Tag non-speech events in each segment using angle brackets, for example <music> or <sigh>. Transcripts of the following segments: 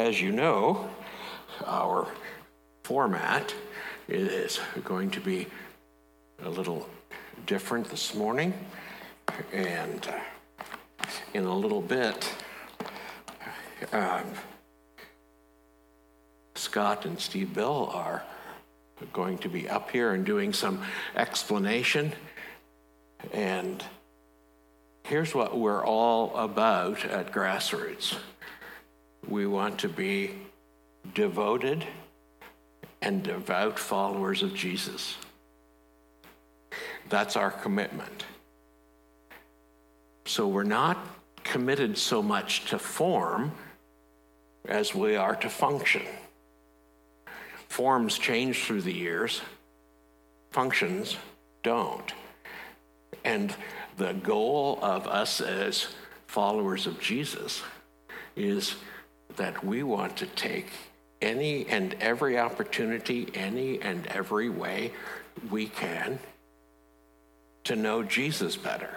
as you know, our format is going to be a little different this morning. And uh, in a little bit, um, Scott and Steve Bill are going to be up here and doing some explanation. And here's what we're all about at Grassroots we want to be devoted and devout followers of Jesus. That's our commitment. So we're not committed so much to form as we are to function. Forms change through the years, functions don't. And the goal of us as followers of Jesus is that we want to take any and every opportunity, any and every way we can to know Jesus better.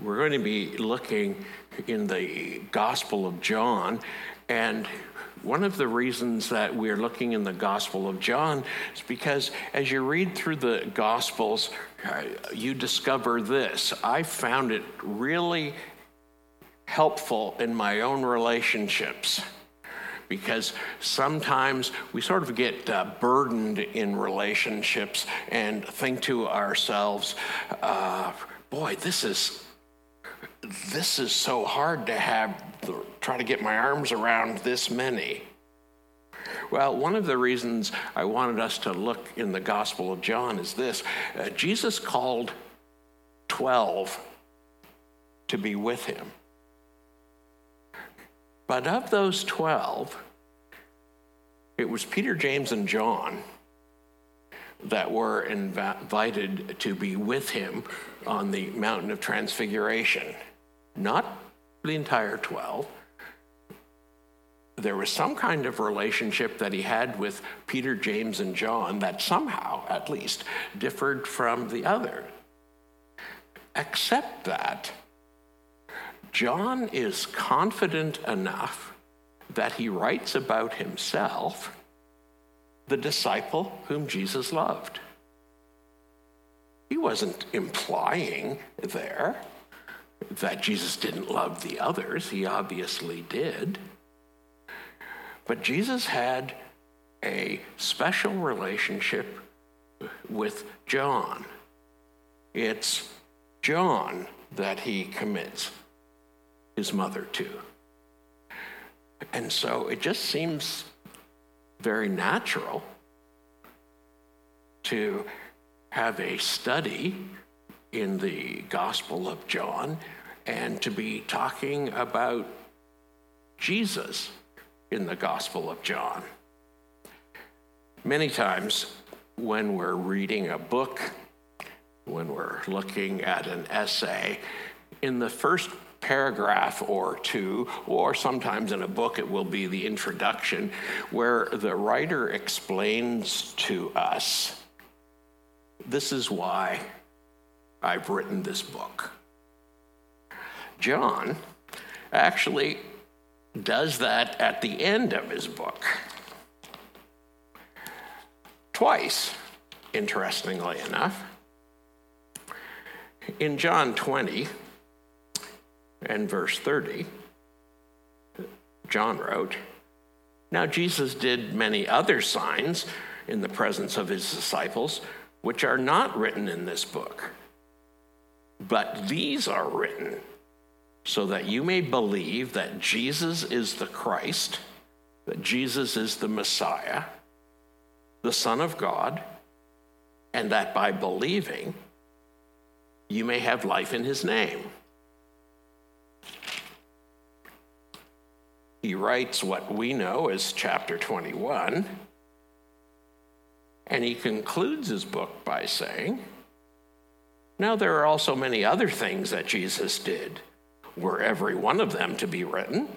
We're going to be looking in the Gospel of John, and one of the reasons that we're looking in the Gospel of John is because as you read through the Gospels, uh, you discover this. I found it really helpful in my own relationships because sometimes we sort of get uh, burdened in relationships and think to ourselves, uh, boy, this is this is so hard to have try to get my arms around this many. Well, one of the reasons I wanted us to look in the Gospel of John is this uh, Jesus called 12 to be with him. But of those 12, it was Peter, James, and John that were invited to be with him on the mountain of transfiguration. Not the entire 12. There was some kind of relationship that he had with Peter, James, and John that somehow, at least, differed from the other. Except that John is confident enough that he writes about himself, the disciple whom Jesus loved. He wasn't implying there that Jesus didn't love the others, he obviously did. But Jesus had a special relationship with John. It's John that he commits his mother too. And so it just seems very natural to have a study in the Gospel of John and to be talking about Jesus in the Gospel of John. Many times when we're reading a book, when we're looking at an essay, in the first paragraph or two, or sometimes in a book it will be the introduction, where the writer explains to us this is why I've written this book. John actually does that at the end of his book. Twice, interestingly enough. In John 20, and verse 30, John wrote, Now Jesus did many other signs in the presence of his disciples, which are not written in this book. But these are written so that you may believe that Jesus is the Christ, that Jesus is the Messiah, the Son of God, and that by believing, you may have life in his name. He writes what we know as chapter 21. And he concludes his book by saying, Now there are also many other things that Jesus did. Were every one of them to be written,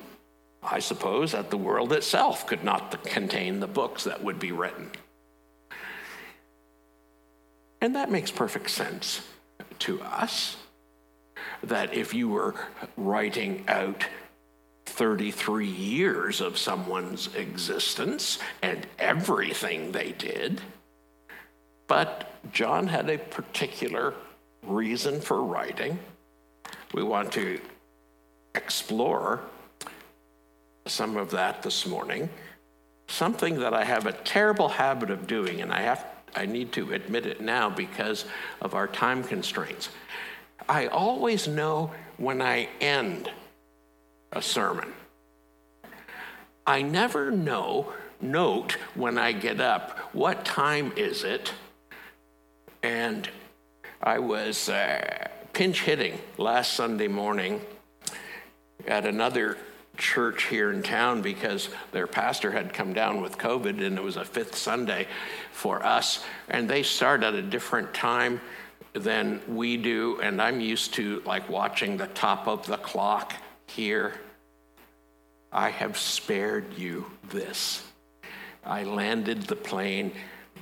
I suppose that the world itself could not contain the books that would be written. And that makes perfect sense to us that if you were writing out 33 years of someone's existence and everything they did. But John had a particular reason for writing. We want to explore some of that this morning. Something that I have a terrible habit of doing, and I have I need to admit it now because of our time constraints. I always know when I end a sermon. I never know, note when I get up, what time is it? And I was uh, pinch hitting last Sunday morning at another church here in town because their pastor had come down with COVID and it was a fifth Sunday for us. And they start at a different time than we do. And I'm used to like watching the top of the clock here. I have spared you this. I landed the plane,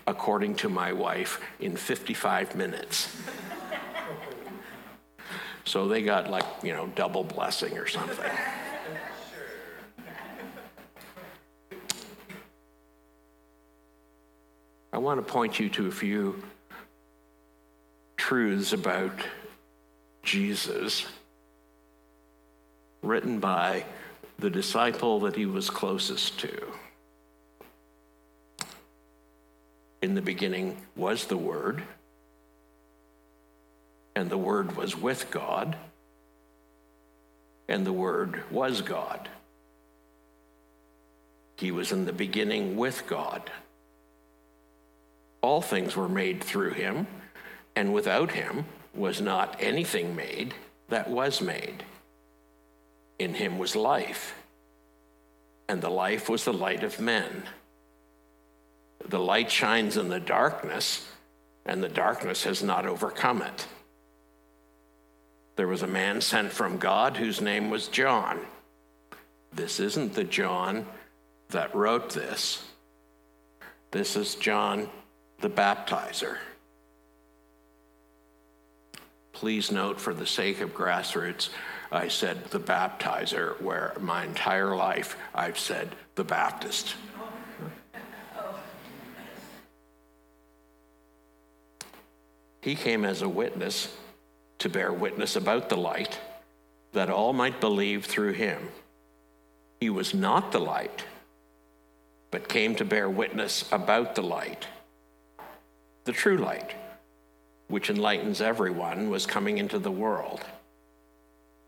according to my wife, in 55 minutes. so they got like, you know, double blessing or something. I want to point you to a few truths about Jesus written by the disciple that he was closest to. In the beginning was the Word, and the Word was with God, and the Word was God. He was in the beginning with God. All things were made through him, and without him was not anything made that was made. In him was life, and the life was the light of men. The light shines in the darkness, and the darkness has not overcome it. There was a man sent from God whose name was John. This isn't the John that wrote this. This is John the baptizer. Please note, for the sake of grassroots, I said the baptizer, where my entire life I've said the Baptist. He came as a witness to bear witness about the light, that all might believe through him. He was not the light, but came to bear witness about the light the true light, which enlightens everyone, was coming into the world.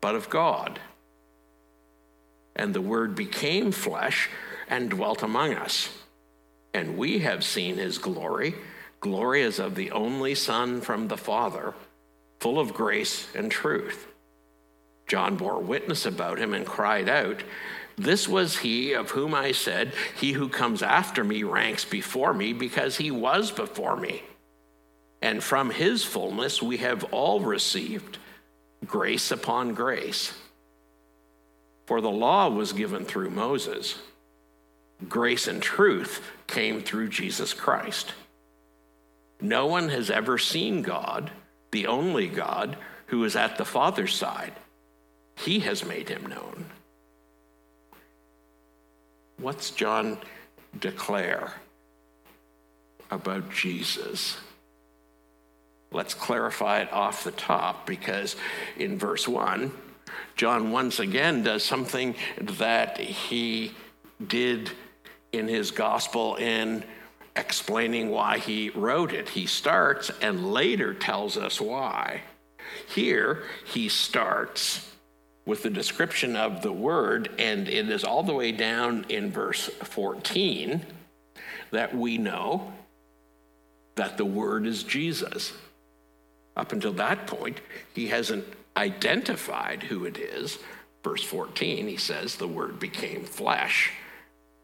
but of God. And the Word became flesh and dwelt among us. And we have seen his glory, glory as of the only Son from the Father, full of grace and truth. John bore witness about him and cried out, this was he of whom I said, He who comes after me ranks before me because he was before me. And from his fullness we have all received grace upon grace. For the law was given through Moses, grace and truth came through Jesus Christ. No one has ever seen God, the only God, who is at the Father's side. He has made him known. What's John declare about Jesus? Let's clarify it off the top because in verse 1, John once again does something that he did in his gospel in explaining why he wrote it. He starts and later tells us why. Here, he starts with the description of the word, and it is all the way down in verse 14 that we know that the word is Jesus. Up until that point, he hasn't identified who it is, verse 14, he says, the word became flesh,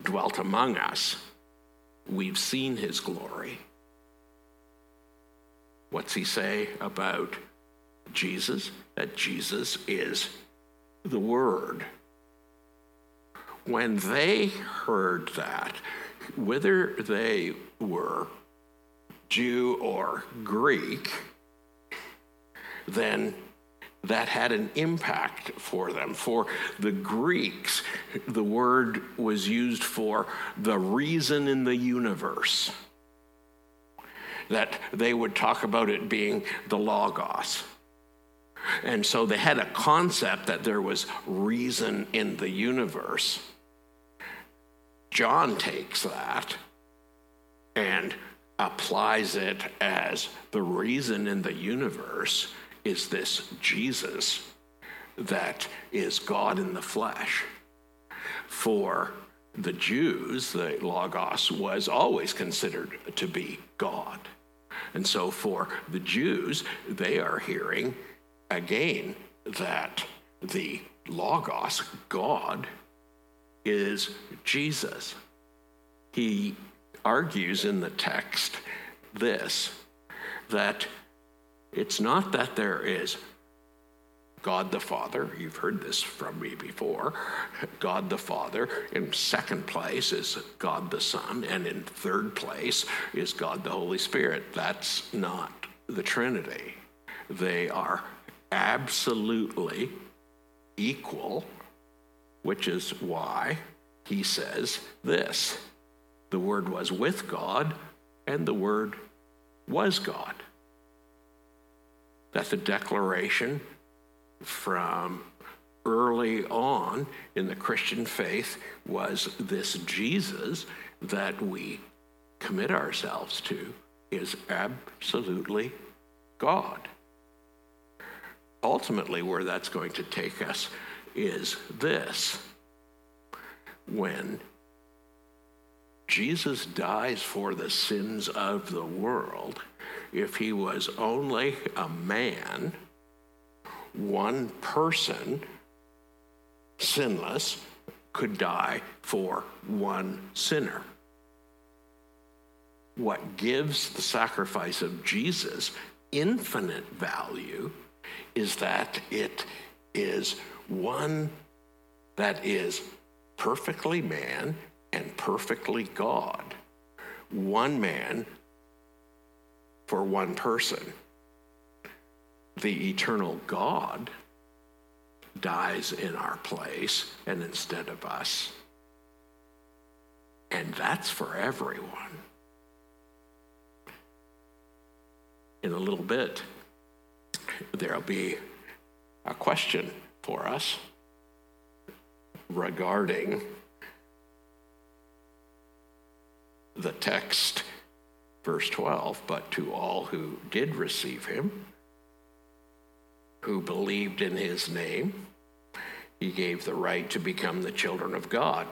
dwelt among us. We've seen his glory. What's he say about Jesus? That Jesus is the Word. When they heard that, whether they were Jew or Greek, then that had an impact for them. For the Greeks, the word was used for the reason in the universe that they would talk about it being the Logos. And so they had a concept that there was reason in the universe. John takes that and applies it as the reason in the universe is this Jesus that is God in the flesh. For the Jews, the Logos was always considered to be God. And so for the Jews, they are hearing again that the Logos, God, is Jesus. He argues in the text this that it's not that there is God the Father. You've heard this from me before. God the Father. In second place is God the Son. And in third place is God the Holy Spirit. That's not the Trinity. They are absolutely equal, which is why he says this the Word was with God, and the Word was God. That the declaration from early on in the Christian faith was this Jesus that we commit ourselves to is absolutely God. Ultimately, where that's going to take us is this when Jesus dies for the sins of the world, if he was only a man, one person, sinless, could die for one sinner. What gives the sacrifice of Jesus infinite value is that it is one that is perfectly man and perfectly God. One man for one person the eternal God dies in our place and instead of us. And that's for everyone. In a little bit, there'll be a question for us regarding the text, verse 12, but to all who did receive him, who believed in his name. He gave the right to become the children of God.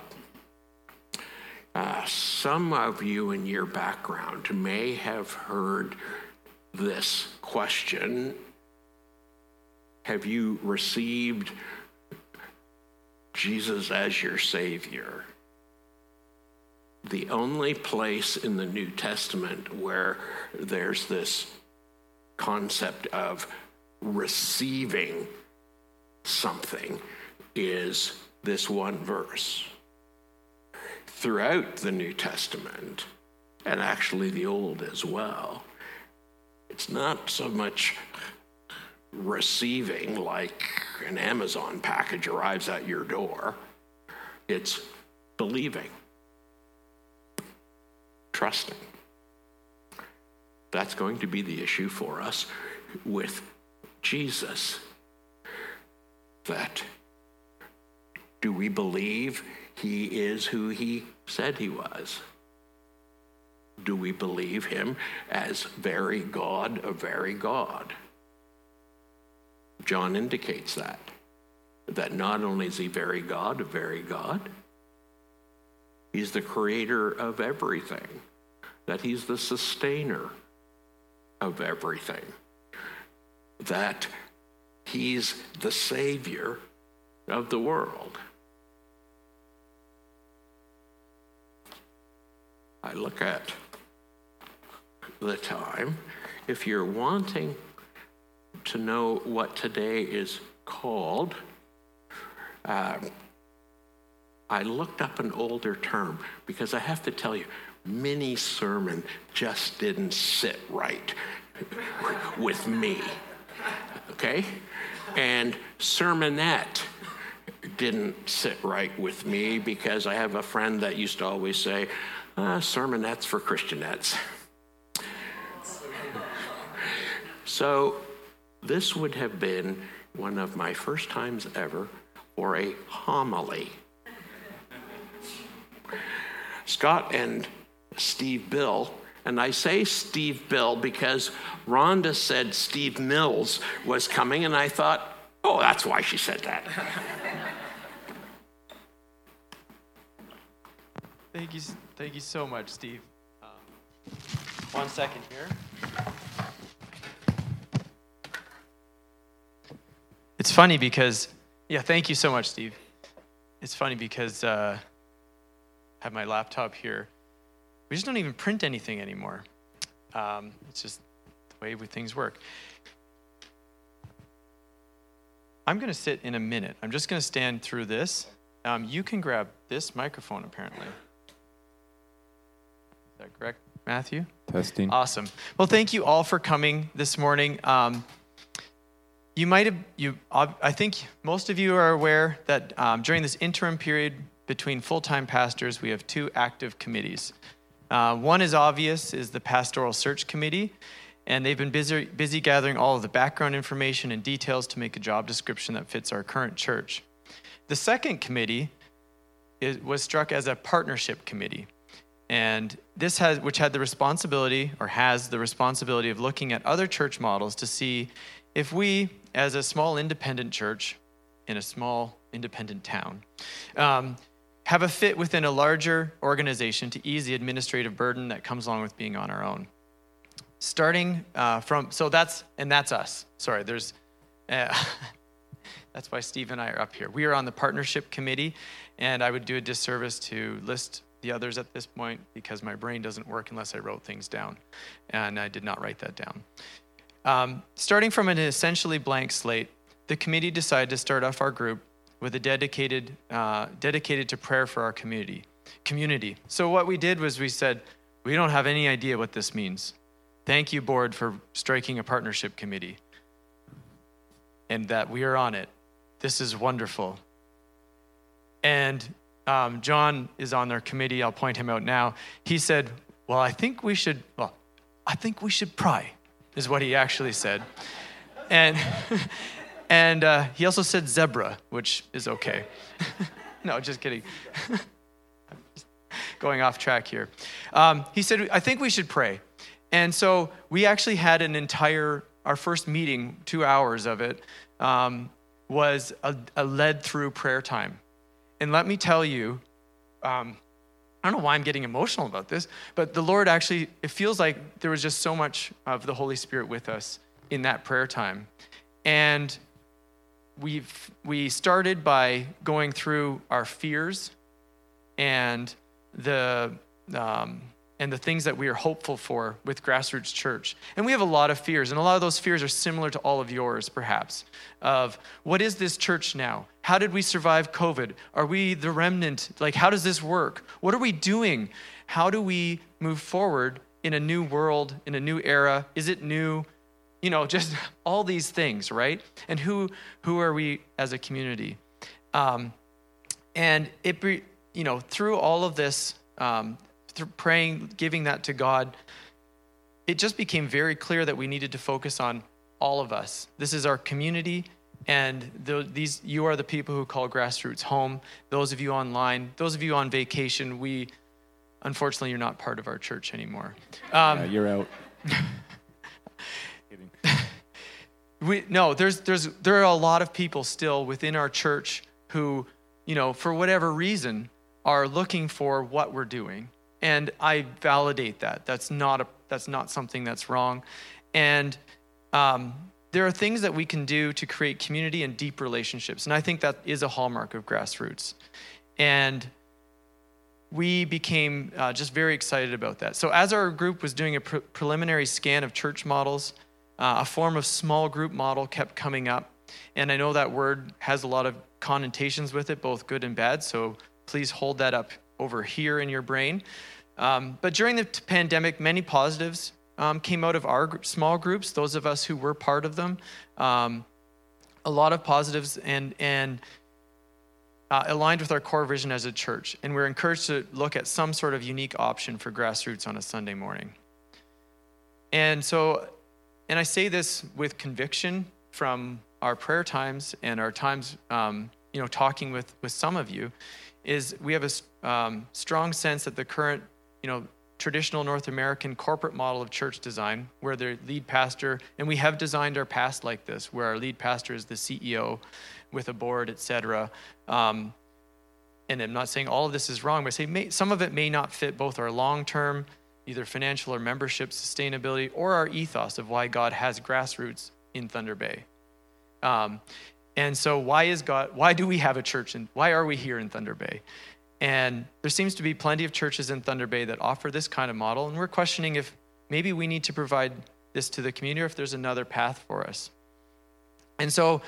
Uh, some of you in your background may have heard this question Have you received Jesus as your Savior? The only place in the New Testament where there's this concept of receiving something is this one verse. Throughout the New Testament, and actually the Old as well, it's not so much receiving like an Amazon package arrives at your door, it's believing, trusting. That's going to be the issue for us with Jesus that do we believe he is who he said he was? Do we believe him as very God a very God? John indicates that. That not only is he very God a very God, he's the creator of everything, that he's the sustainer of everything that he's the Savior of the world. I look at the time. If you're wanting to know what today is called, uh, I looked up an older term because I have to tell you, mini sermon just didn't sit right with me. Okay? And sermonette didn't sit right with me because I have a friend that used to always say, uh, sermonettes for Christianettes. So this would have been one of my first times ever for a homily. Scott and Steve Bill, and I say Steve Bill because Rhonda said Steve Mills was coming, and I thought, oh, that's why she said that. Thank you, thank you so much, Steve. Um, one second here. It's funny because, yeah, thank you so much, Steve. It's funny because uh, I have my laptop here. We just don't even print anything anymore. Um, it's just the way things work. I'm going to sit in a minute. I'm just going to stand through this. Um, you can grab this microphone, apparently. Is that correct, Matthew? Testing. Awesome. Well, thank you all for coming this morning. Um, you might have, you, I think most of you are aware that um, during this interim period between full time pastors, we have two active committees. Uh, one is obvious, is the Pastoral Search Committee, and they've been busy, busy gathering all of the background information and details to make a job description that fits our current church. The second committee is, was struck as a partnership committee. And this has, which had the responsibility, or has the responsibility of looking at other church models to see if we, as a small independent church in a small independent town, um, have a fit within a larger organization to ease the administrative burden that comes along with being on our own. Starting uh, from, so that's, and that's us. Sorry, there's, uh, <laughs> that's why Steve and I are up here. We are on the partnership committee, and I would do a disservice to list the others at this point because my brain doesn't work unless I wrote things down, and I did not write that down. Um, starting from an essentially blank slate, the committee decided to start off our group with a dedicated, uh, dedicated to prayer for our community. Community. So what we did was we said, we don't have any idea what this means. Thank you, board, for striking a partnership committee, and that we are on it. This is wonderful. And um, John is on their committee. I'll point him out now. He said, "Well, I think we should. Well, I think we should pray." is what he actually said. And, <laughs> and uh, he also said zebra, which is okay. <laughs> no, just kidding. <laughs> Going off track here. Um, he said, I think we should pray. And so we actually had an entire, our first meeting, two hours of it, um, was a, a led through prayer time. And let me tell you, um, I don't know why I'm getting emotional about this, but the Lord actually, it feels like there was just so much of the Holy Spirit with us in that prayer time. And we've, we started by going through our fears and the, um, and the things that we are hopeful for with Grassroots Church. And we have a lot of fears, and a lot of those fears are similar to all of yours, perhaps, of what is this church now? How did we survive COVID? Are we the remnant? Like, how does this work? What are we doing? How do we move forward in a new world, in a new era? Is it new? You know, just <laughs> all these things, right? And who who are we as a community? Um, and it, you know, through all of this, um, through praying, giving that to God, it just became very clear that we needed to focus on all of us. This is our community, and the, these you are the people who call grassroots home. Those of you online, those of you on vacation, we unfortunately you're not part of our church anymore. Um, yeah, you're out. <laughs> we, no, there's there's there are a lot of people still within our church who, you know, for whatever reason, are looking for what we're doing and I validate that. That's not a that's not something that's wrong, and um, there are things that we can do to create community and deep relationships. And I think that is a hallmark of grassroots. And we became uh, just very excited about that. So, as our group was doing a pre- preliminary scan of church models, uh, a form of small group model kept coming up. And I know that word has a lot of connotations with it, both good and bad. So, please hold that up over here in your brain. Um, but during the pandemic, many positives um, came out of our small groups, those of us who were part of them. Um, a lot of positives and, and uh, aligned with our core vision as a church. And we're encouraged to look at some sort of unique option for grassroots on a Sunday morning. And so, and I say this with conviction from our prayer times and our times, um, you know, talking with, with some of you, is we have a um, strong sense that the current, you know, traditional North American corporate model of church design, where the lead pastor, and we have designed our past like this, where our lead pastor is the CEO with a board, et cetera. Um, and I'm not saying all of this is wrong, but I say may, some of it may not fit both our long term, either financial or membership sustainability, or our ethos of why God has grassroots in Thunder Bay. Um, and so, why is God, why do we have a church and why are we here in Thunder Bay? And there seems to be plenty of churches in Thunder Bay that offer this kind of model. And we're questioning if maybe we need to provide this to the community or if there's another path for us. And so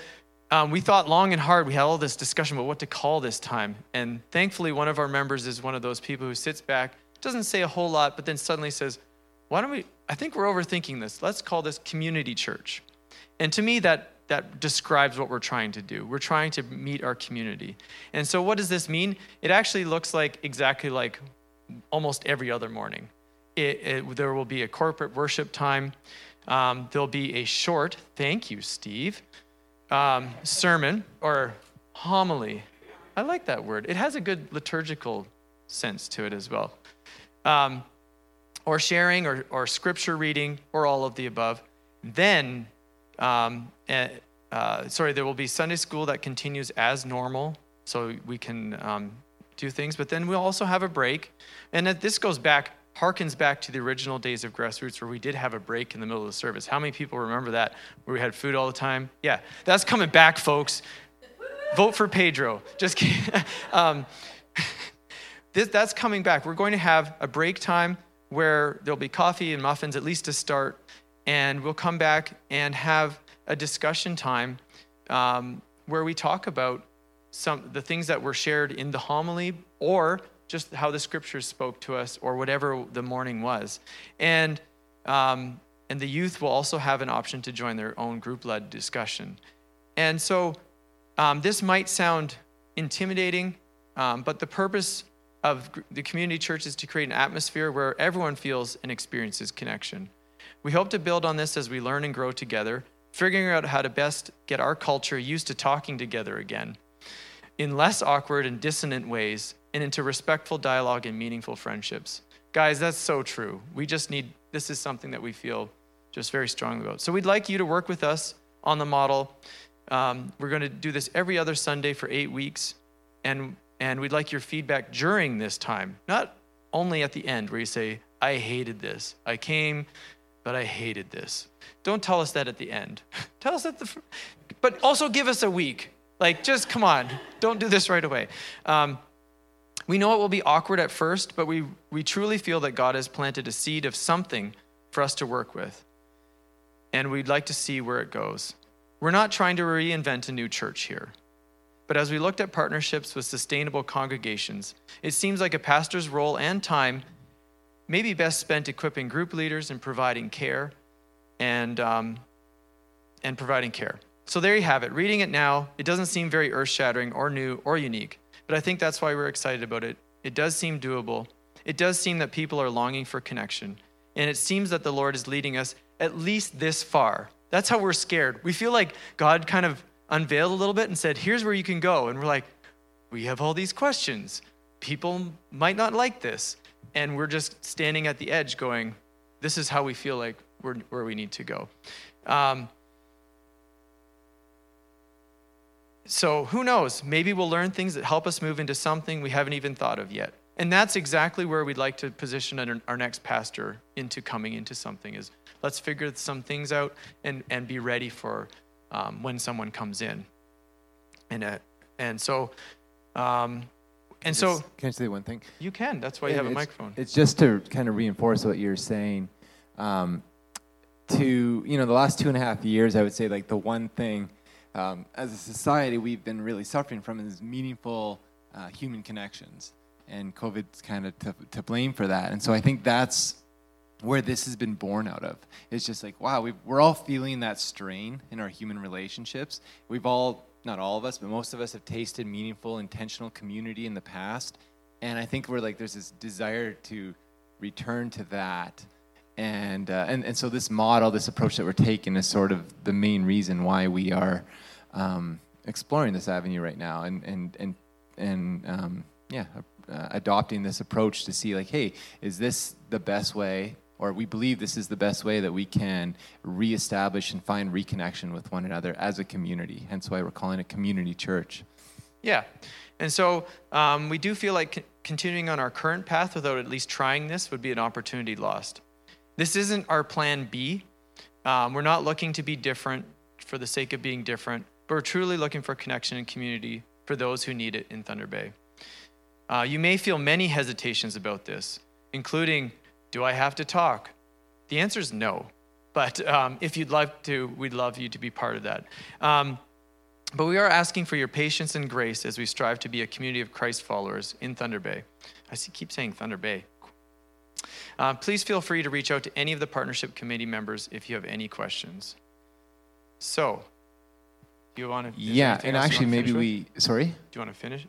um, we thought long and hard. We had all this discussion about what to call this time. And thankfully, one of our members is one of those people who sits back, doesn't say a whole lot, but then suddenly says, Why don't we? I think we're overthinking this. Let's call this community church. And to me, that that describes what we're trying to do. We're trying to meet our community. And so, what does this mean? It actually looks like exactly like almost every other morning. It, it, there will be a corporate worship time. Um, there'll be a short, thank you, Steve, um, sermon or homily. I like that word. It has a good liturgical sense to it as well. Um, or sharing, or, or scripture reading, or all of the above. Then um, uh, sorry, there will be Sunday school that continues as normal, so we can um, do things. But then we'll also have a break, and this goes back, harkens back to the original days of grassroots where we did have a break in the middle of the service. How many people remember that? Where we had food all the time? Yeah, that's coming back, folks. Vote for Pedro. Just kidding. <laughs> um, <laughs> this, that's coming back. We're going to have a break time where there'll be coffee and muffins, at least to start, and we'll come back and have a discussion time um, where we talk about some the things that were shared in the homily or just how the scriptures spoke to us or whatever the morning was and um, and the youth will also have an option to join their own group-led discussion and so um, this might sound intimidating um, but the purpose of the community church is to create an atmosphere where everyone feels and experiences connection we hope to build on this as we learn and grow together, figuring out how to best get our culture used to talking together again in less awkward and dissonant ways and into respectful dialogue and meaningful friendships. Guys, that's so true. We just need, this is something that we feel just very strongly about. So we'd like you to work with us on the model. Um, we're going to do this every other Sunday for eight weeks. And, and we'd like your feedback during this time, not only at the end where you say, I hated this. I came but I hated this. Don't tell us that at the end. <laughs> tell us at the, but also give us a week. Like, just come on, don't do this right away. Um, we know it will be awkward at first, but we, we truly feel that God has planted a seed of something for us to work with. And we'd like to see where it goes. We're not trying to reinvent a new church here. But as we looked at partnerships with sustainable congregations, it seems like a pastor's role and time may be best spent equipping group leaders and providing care and, um, and providing care. So there you have it. Reading it now, it doesn't seem very earth shattering or new or unique, but I think that's why we're excited about it. It does seem doable. It does seem that people are longing for connection. And it seems that the Lord is leading us at least this far. That's how we're scared. We feel like God kind of unveiled a little bit and said, Here's where you can go. And we're like, We have all these questions. People might not like this and we're just standing at the edge going, this is how we feel like we're where we need to go. Um, so who knows? Maybe we'll learn things that help us move into something we haven't even thought of yet. and that's exactly where we'd like to position our, next pastor into coming into something is let's figure some things out and, and be ready for um, when someone comes in. And, uh, and so, um, and so Just- can I say one thing? you can. That's why you have a microphone. It's just to kind of reinforce what you're saying. Um, to you know, the last two and a half years, I would say like the one thing um, as a society we've been really suffering from is meaningful uh, human connections, and COVID's kind of to, to blame for that. And so I think that's where this has been born out of. It's just like, wow, we we're all feeling that strain in our human relationships. We've all, not all of us, but most of us have tasted meaningful, intentional community in the past. And I think we're like, there's this desire to return to that. And, uh, and, and so this model, this approach that we're taking is sort of the main reason why we are um, exploring this avenue right now and, and, and, and um, yeah, uh, adopting this approach to see like, hey, is this the best way or we believe this is the best way that we can reestablish and find reconnection with one another as a community. Hence why we're calling it community church. Yeah. And so um, we do feel like c- continuing on our current path without at least trying this would be an opportunity lost. This isn't our plan B. Um, we're not looking to be different for the sake of being different, but we're truly looking for connection and community for those who need it in Thunder Bay. Uh, you may feel many hesitations about this, including do I have to talk? The answer is no. But um, if you'd like to, we'd love you to be part of that. Um, but we are asking for your patience and grace as we strive to be a community of Christ followers in Thunder Bay. I see, keep saying Thunder Bay. Uh, please feel free to reach out to any of the partnership committee members if you have any questions. So, do you want to? Yeah, and actually, maybe we, sorry? Do you want to finish?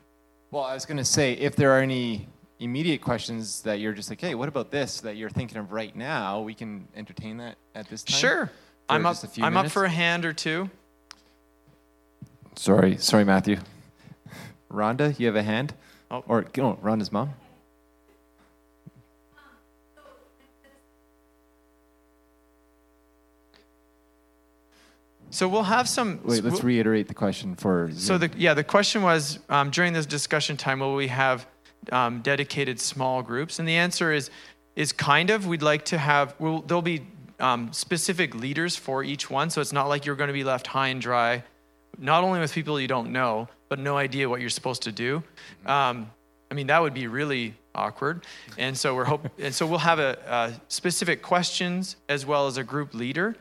Well, I was going to say, if there are any immediate questions that you're just like, hey, what about this that you're thinking of right now, we can entertain that at this time. Sure. I'm up. I'm up for a hand or two. Sorry, sorry, Matthew. Rhonda, you have a hand? Oh. Or, oh, Rhonda's mom? So we'll have some. Wait, let's we'll- reiterate the question for So the yeah, the question was um, during this discussion time, will we have um, dedicated small groups? And the answer is is kind of. We'd like to have. We'll, there'll be um, specific leaders for each one, so it's not like you're going to be left high and dry, not only with people you don't know, but no idea what you're supposed to do. Um, I mean, that would be really awkward. And so we're hope, <laughs> and so we'll have a, a specific questions as well as a group leader.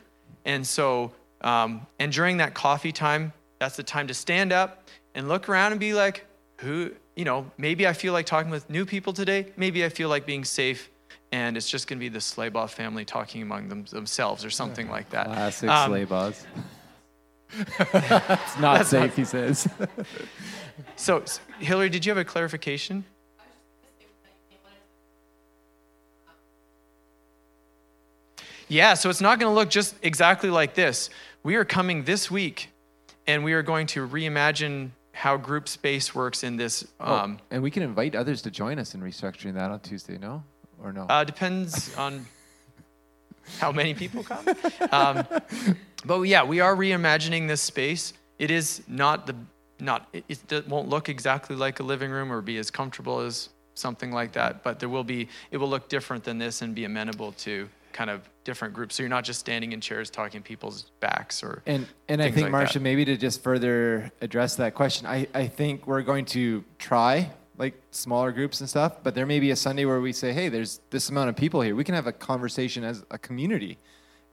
And so, um, and during that coffee time, that's the time to stand up and look around and be like, who, you know, maybe I feel like talking with new people today. Maybe I feel like being safe. And it's just going to be the Slaybaugh family talking among them, themselves or something like that. Classic Um, sleigh boss. it's <laughs> not safe, he says. <laughs> So, s- Hillary, did you have a clarification? Yeah, so it's not going to look just exactly like this. We are coming this week, and we are going to reimagine how group space works in this. Um, and we can invite others to join us in restructuring that on Tuesday, no? Or no? uh, depends on how many people come. <laughs> Um, but yeah, we are reimagining this space. It is not the not it, it won't look exactly like a living room or be as comfortable as something like that. But there will be it will look different than this and be amenable to kind of different groups. So you're not just standing in chairs talking people's backs or And and I think like Marcia, that. maybe to just further address that question, I, I think we're going to try like smaller groups and stuff, but there may be a Sunday where we say, hey, there's this amount of people here. We can have a conversation as a community,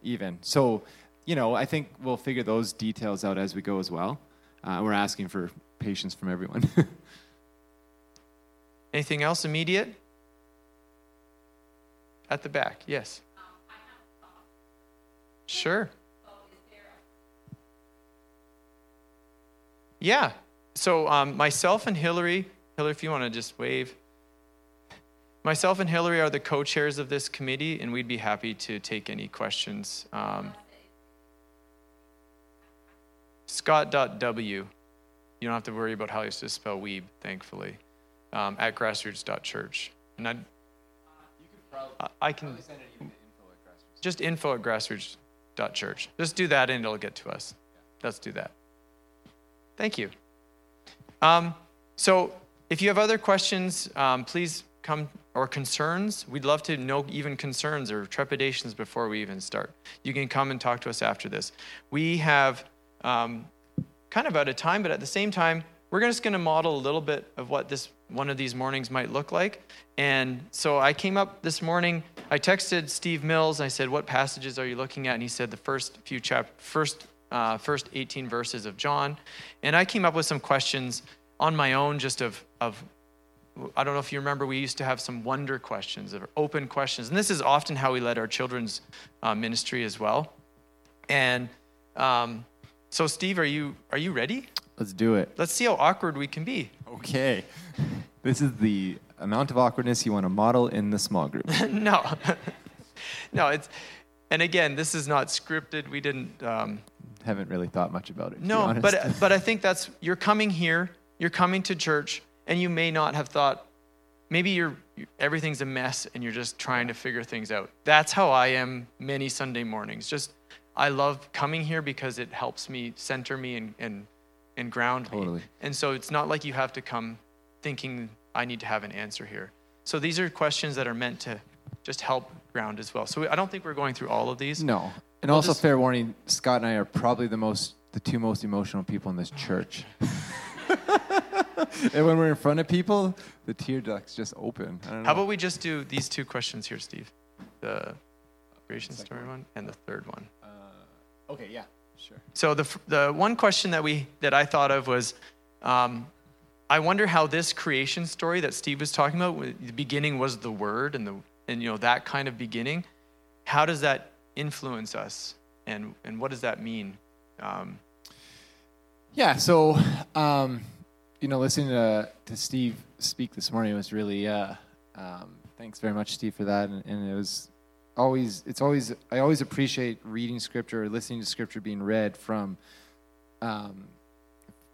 even. So, you know, I think we'll figure those details out as we go as well. Uh, we're asking for patience from everyone. <laughs> anything else immediate. At the back, yes. Sure. Yeah. So um, myself and Hillary, Hillary, if you want to just wave. Myself and Hillary are the co-chairs of this committee, and we'd be happy to take any questions. Um, Scott.w. You don't have to worry about how you spell weeb, thankfully. Um, at grassroots.church. And I, I- I can just info at grassroots.church. Just do that and it'll get to us. Let's do that. Thank you. Um, so if you have other questions, um, please come or concerns, we'd love to know even concerns or trepidations before we even start. You can come and talk to us after this. We have um, kind of out of time, but at the same time, we're just going to model a little bit of what this one of these mornings might look like. And so I came up this morning. I texted Steve Mills. And I said, "What passages are you looking at?" And he said, "The first few chap, first uh, first 18 verses of John." And I came up with some questions on my own, just of of I don't know if you remember, we used to have some wonder questions or open questions. And this is often how we led our children's uh, ministry as well. And um, so, Steve, are you, are you ready? Let's do it. Let's see how awkward we can be. Okay. <laughs> This is the amount of awkwardness you want to model in the small group. <laughs> no. <laughs> no, it's, and again, this is not scripted. We didn't. Um, Haven't really thought much about it. to be no, but, but I think that's, you're coming here, you're coming to church, and you may not have thought, maybe you're, everything's a mess and you're just trying to figure things out. That's how I am many Sunday mornings. Just, I love coming here because it helps me center me and, and, and ground Totally. me. And so it's not like you have to come thinking I need to have an answer here. So these are questions that are meant to just help ground as well. So I don't think we're going through all of these. no. And We'll also, just- fair warning: Scott and I are probably the most, the two most emotional people in this church. <laughs> and when we're in front of people, the tear ducts just open. I don't know. How about we just do these two questions here, Steve? The creation Second story one and the third one. Uh, okay. Yeah. Sure. So the the one question that we that I thought of was, um, I wonder how this creation story that Steve was talking about, the beginning was the word and the and you know that kind of beginning. How does that influence us, and and what does that mean? Um, Yeah. So, um, you know, listening to, to Steve speak this morning was really, uh, um, thanks very much, Steve, for that. And, and it was always, it's always, I always appreciate reading scripture or listening to scripture being read from, um,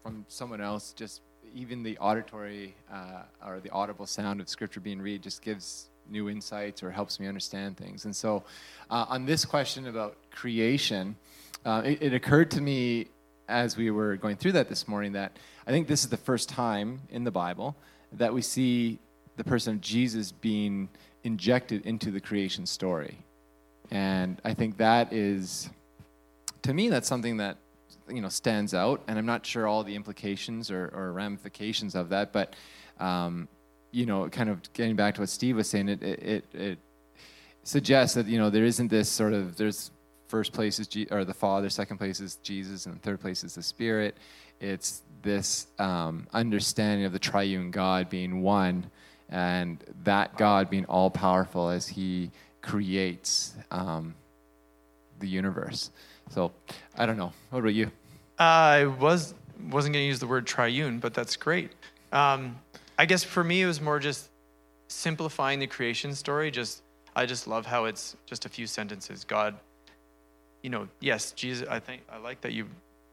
from someone else. Just even the auditory uh, or the audible sound of scripture being read just gives new insights or helps me understand things. And so, uh, on this question about creation, uh, it, it occurred to me as we were going through that this morning that I think this is the first time in the Bible that we see the person of Jesus being injected into the creation story. And I think that is, to me, that's something that you know stands out. And I'm not sure all the implications or, or ramifications of that, but um, you know, kind of getting back to what Steve was saying, it it, it, suggests that you know there isn't this sort of there's first place is Je- or the Father, second place is Jesus, and third place is the Spirit. It's this um, understanding of the triune God being one, and that God being all powerful as He creates um, the universe. So I don't know. What about you? I was wasn't going to use the word triune, but that's great. Um, I guess for me, it was more just simplifying the creation story. Just I just love how it's just a few sentences. God, you know, yes, Jesus. I think I like that you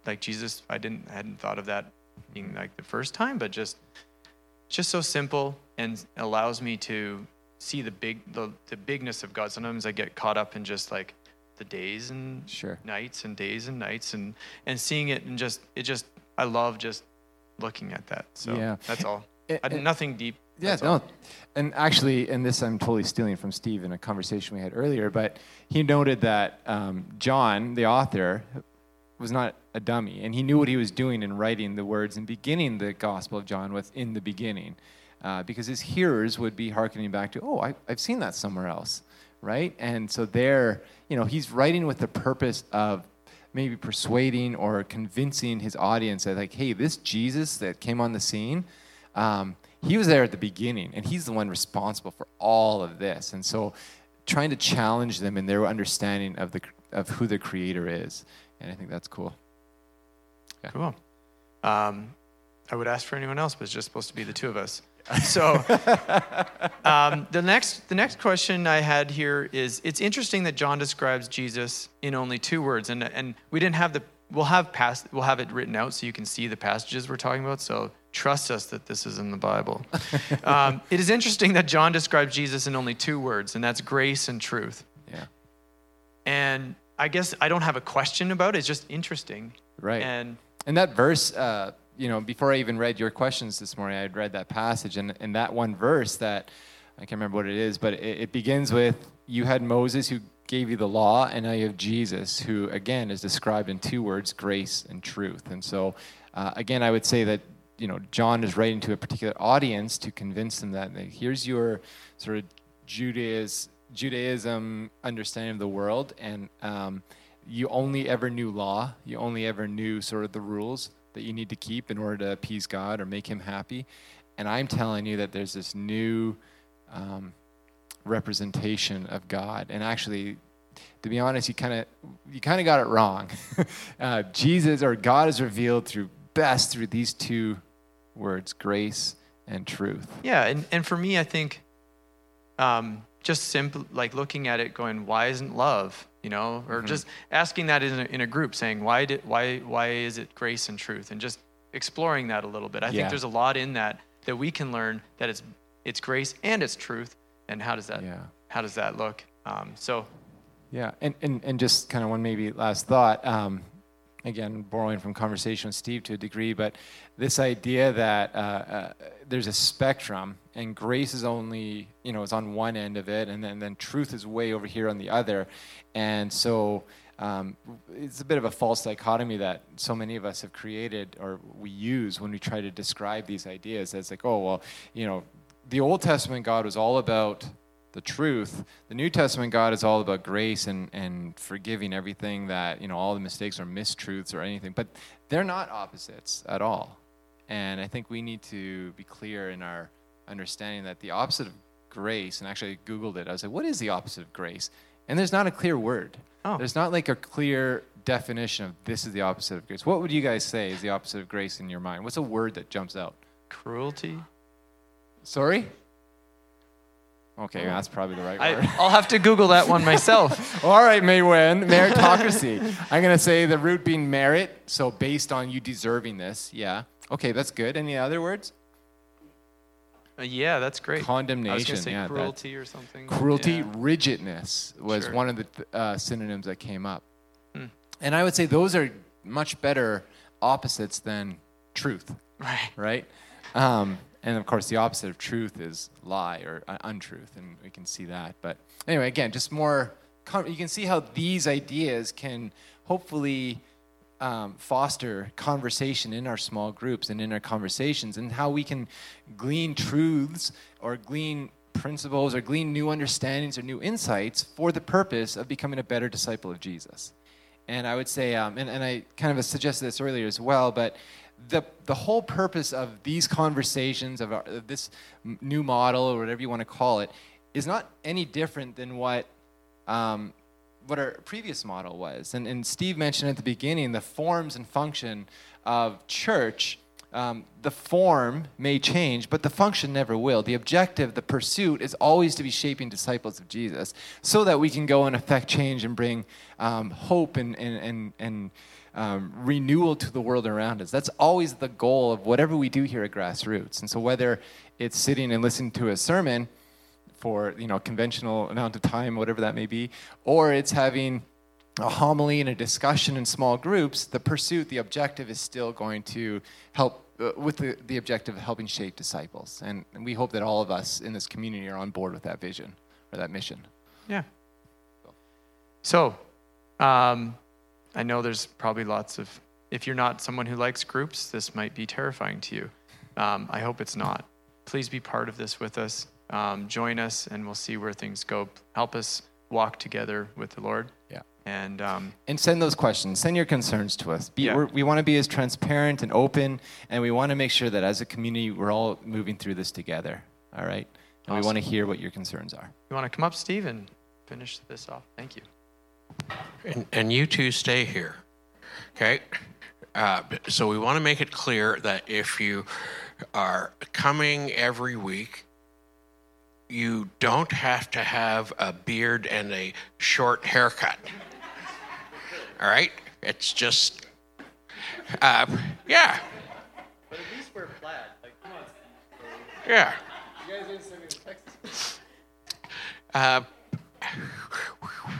like Jesus. I didn't I hadn't thought of that being like the first time, but just just so simple and allows me to see the big the, the bigness of God. Sometimes I get caught up in just like the days and Sure. nights and days and nights and and seeing it and just it just I love just looking at that. So Yeah. that's all. It- I, it- nothing deep. Yeah, all. no. And actually, and this I'm totally stealing from Steve in a conversation we had earlier, but he noted that um, John, the author, was not a dummy, and he knew what he was doing in writing the words and beginning the Gospel of John with "in the beginning," uh, because his hearers would be hearkening back to, "Oh, I, I've seen that somewhere else," right? And so there, you know, he's writing with the purpose of maybe persuading or convincing his audience that, like, hey, this Jesus that came on the scene. Um, he was there at the beginning and he's the one responsible for all of this and so trying to challenge them in their understanding of the of who the creator is and i think that's cool Cool. Um, I would ask for anyone else, but it's just supposed to be the two of us. So <laughs> um, the next the next question I had here is it's interesting that John describes Jesus in only two words, and and we didn't have the we'll have past we'll have it written out so you can see the passages we're talking about. So trust us that this is in the Bible. <laughs> um, it is interesting that John describes Jesus in only two words, and that's grace and truth. yeah And I guess I don't have a question about it. It's just interesting. right And and that verse uh, you know before i even read your questions this morning i had read that passage and, and that one verse that I can't remember what it is, but it, it begins with you had Moses who gave you the law, and now you have Jesus, who again is described in two words: grace and truth. And so, uh, again, I would say that you know John is writing to a particular audience to convince them that here's your sort of Judaism, Judaism understanding of the world, and um, you only ever knew law. You only ever knew sort of the rules that you need to keep in order to appease God or make Him happy. And I'm telling you that there's this new um, representation of God. And actually, to be honest, you kind of you kind of got it wrong. <laughs> uh, Jesus or God is revealed through best through these two words, grace and truth. Yeah, and, and for me, I think um, just simple like looking at it, going, why isn't love? You know, or mm-hmm. just asking that in a, in a group, saying, why did why why is it grace and truth, and just exploring that a little bit. I yeah. think there's a lot in that that we can learn that it's it's grace and it's truth, and how does that yeah. how does that look? Um, so, yeah, and, and and just kind of one maybe last thought. Um, again, borrowing from conversation with Steve to a degree, but this idea that uh, uh, there's a spectrum and grace is only you know is on one end of it, and then then truth is way over here on the other, and so. Um, it's a bit of a false dichotomy that so many of us have created or we use when we try to describe these ideas as like, oh, well, you know, the Old Testament God was all about the truth. The New Testament God is all about grace and, and forgiving everything that, you know, all the mistakes or mistruths or anything. But they're not opposites at all. And I think we need to be clear in our understanding that the opposite of grace, and actually I Googled it, I was like, what is the opposite of grace? And there's not a clear word. Oh. There's not like a clear definition of this is the opposite of grace. What would you guys say is the opposite of grace in your mind? What's a word that jumps out? Cruelty. Sorry? Okay, that's probably the right I, word. I'll have to Google that one myself. <laughs> All right, Maywen, meritocracy. I'm going to say the root being merit, so based on you deserving this. Yeah. Okay, that's good. Any other words? Uh, yeah, that's great. Condemnation. say yeah, cruelty or something. Cruelty, yeah. rigidness was sure. one of the uh, synonyms that came up. Hmm. And I would say those are much better opposites than truth. <laughs> Right. Right? Um, and of course, the opposite of truth is lie or uh, untruth, and we can see that. But anyway, again, just more. you can see how these ideas can hopefully um, foster conversation in our small groups and in our conversations, and how we can glean truths or glean principles or glean new understandings or new insights for the purpose of becoming a better disciple of Jesus. And I would say, um, and, and I kind of suggested this earlier as well, but the, the whole purpose of these conversations, of, our, of this new model, or whatever you want to call it, is not any different than what, um, what our previous model was. And, and Steve mentioned at the beginning the forms and function of church. Um, the form may change, but the function never will. The objective, the pursuit, is always to be shaping disciples of Jesus so that we can go and affect change and bring um, hope and, and, and, and um, renewal to the world around us. That's always the goal of whatever we do here at Grassroots. And so whether it's sitting and listening to a sermon for you know conventional amount of time, whatever that may be, or it's having a homily and a discussion in small groups, the pursuit, the objective is still going to help uh, with the, the objective of helping shape disciples. And, and, we hope that all of us in this community are on board with that vision or that mission. Yeah. So, um, I know there's probably lots of, if you're not someone who likes groups, this might be terrifying to you. Um, I hope it's not. Please be part of this with us. Um, join us, and we'll see where things go. Help us walk together with the Lord. Yeah. And um, and send those questions. Send your concerns to us. Be, yeah. we want to be as transparent and open, and we want to make sure that as a community, we're all moving through this together. All right. And awesome. we want to hear what your concerns are. You want to come up, Steve, and finish this off? Thank you. And, and you two stay here. Okay? Uh, so we want to make it clear that if you are coming every week, you don't have to have a beard and a short haircut. All right? It's just, uh, yeah. But at least we're plaid. Like, come on. Yeah. You guys didn't send me Texas. Uh,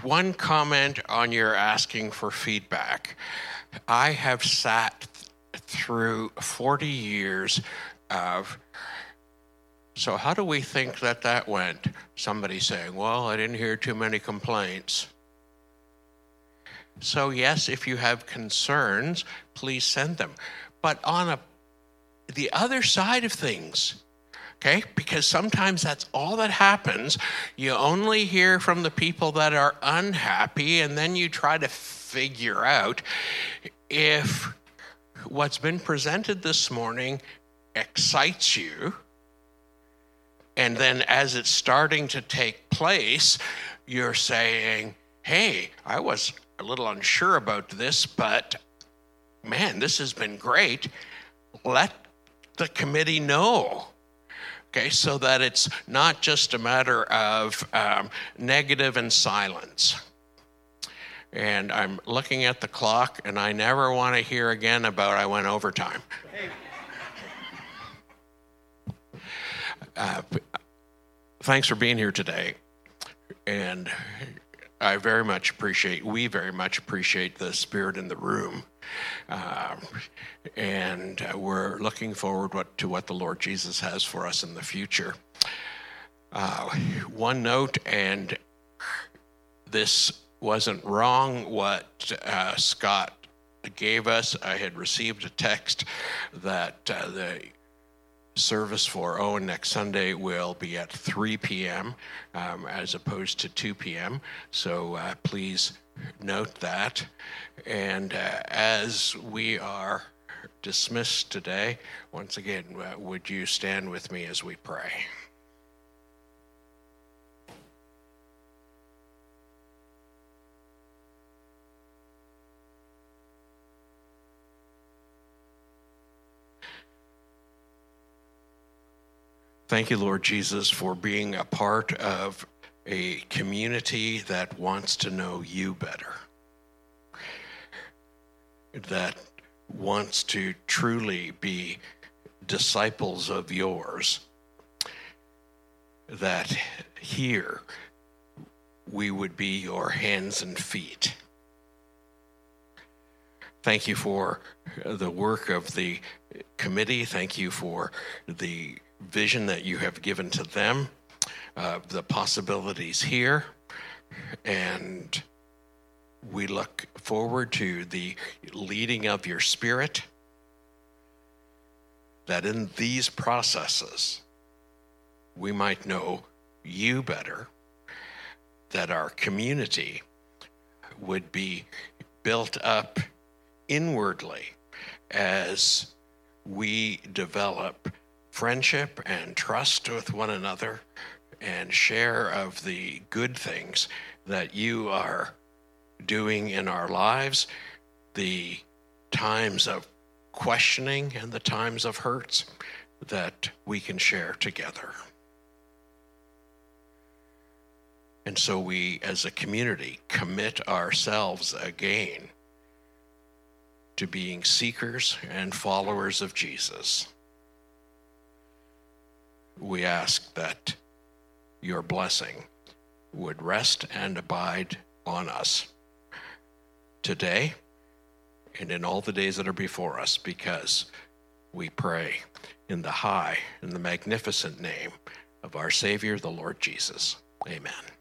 one comment on your asking for feedback. I have sat through 40 years of So, how do we think that that went? Somebody saying, Well, I didn't hear too many complaints. So, yes, if you have concerns, please send them. But on a, the other side of things, okay, because sometimes that's all that happens. You only hear from the people that are unhappy, and then you try to figure out if what's been presented this morning excites you. And then as it's starting to take place, you're saying, hey, I was a little unsure about this, but man, this has been great. Let the committee know. Okay, so that it's not just a matter of um, negative and silence. And I'm looking at the clock, and I never want to hear again about I went overtime. Uh, thanks for being here today. And I very much appreciate, we very much appreciate the spirit in the room. Um, and uh, we're looking forward what, to what the Lord Jesus has for us in the future. Uh, one note, and this wasn't wrong what uh, Scott gave us. I had received a text that uh, the service for Owen next Sunday will be at 3 p.m. Um, as opposed to 2 p.m. So uh, please note that. And uh, as we are dismissed today, once again, uh, would you stand with me as we pray? Thank you, Lord Jesus, for being a part of a community that wants to know you better, that wants to truly be disciples of yours, that here we would be your hands and feet. Thank you for the work of the committee. Thank you for the vision that you have given to them, uh, the possibilities here, and we look forward to the leading of your spirit. That in these processes, we might know you better, that our community would be built up inwardly as we develop friendship and trust with one another and share of the good things that you are doing in our lives, the times of questioning and the times of hurts that we can share together. And so we, as a community, commit ourselves again to being seekers and followers of Jesus we ask that your blessing would rest and abide on us today and in all the days that are before us because we pray in the high and the magnificent name of our Savior, the Lord Jesus. Amen.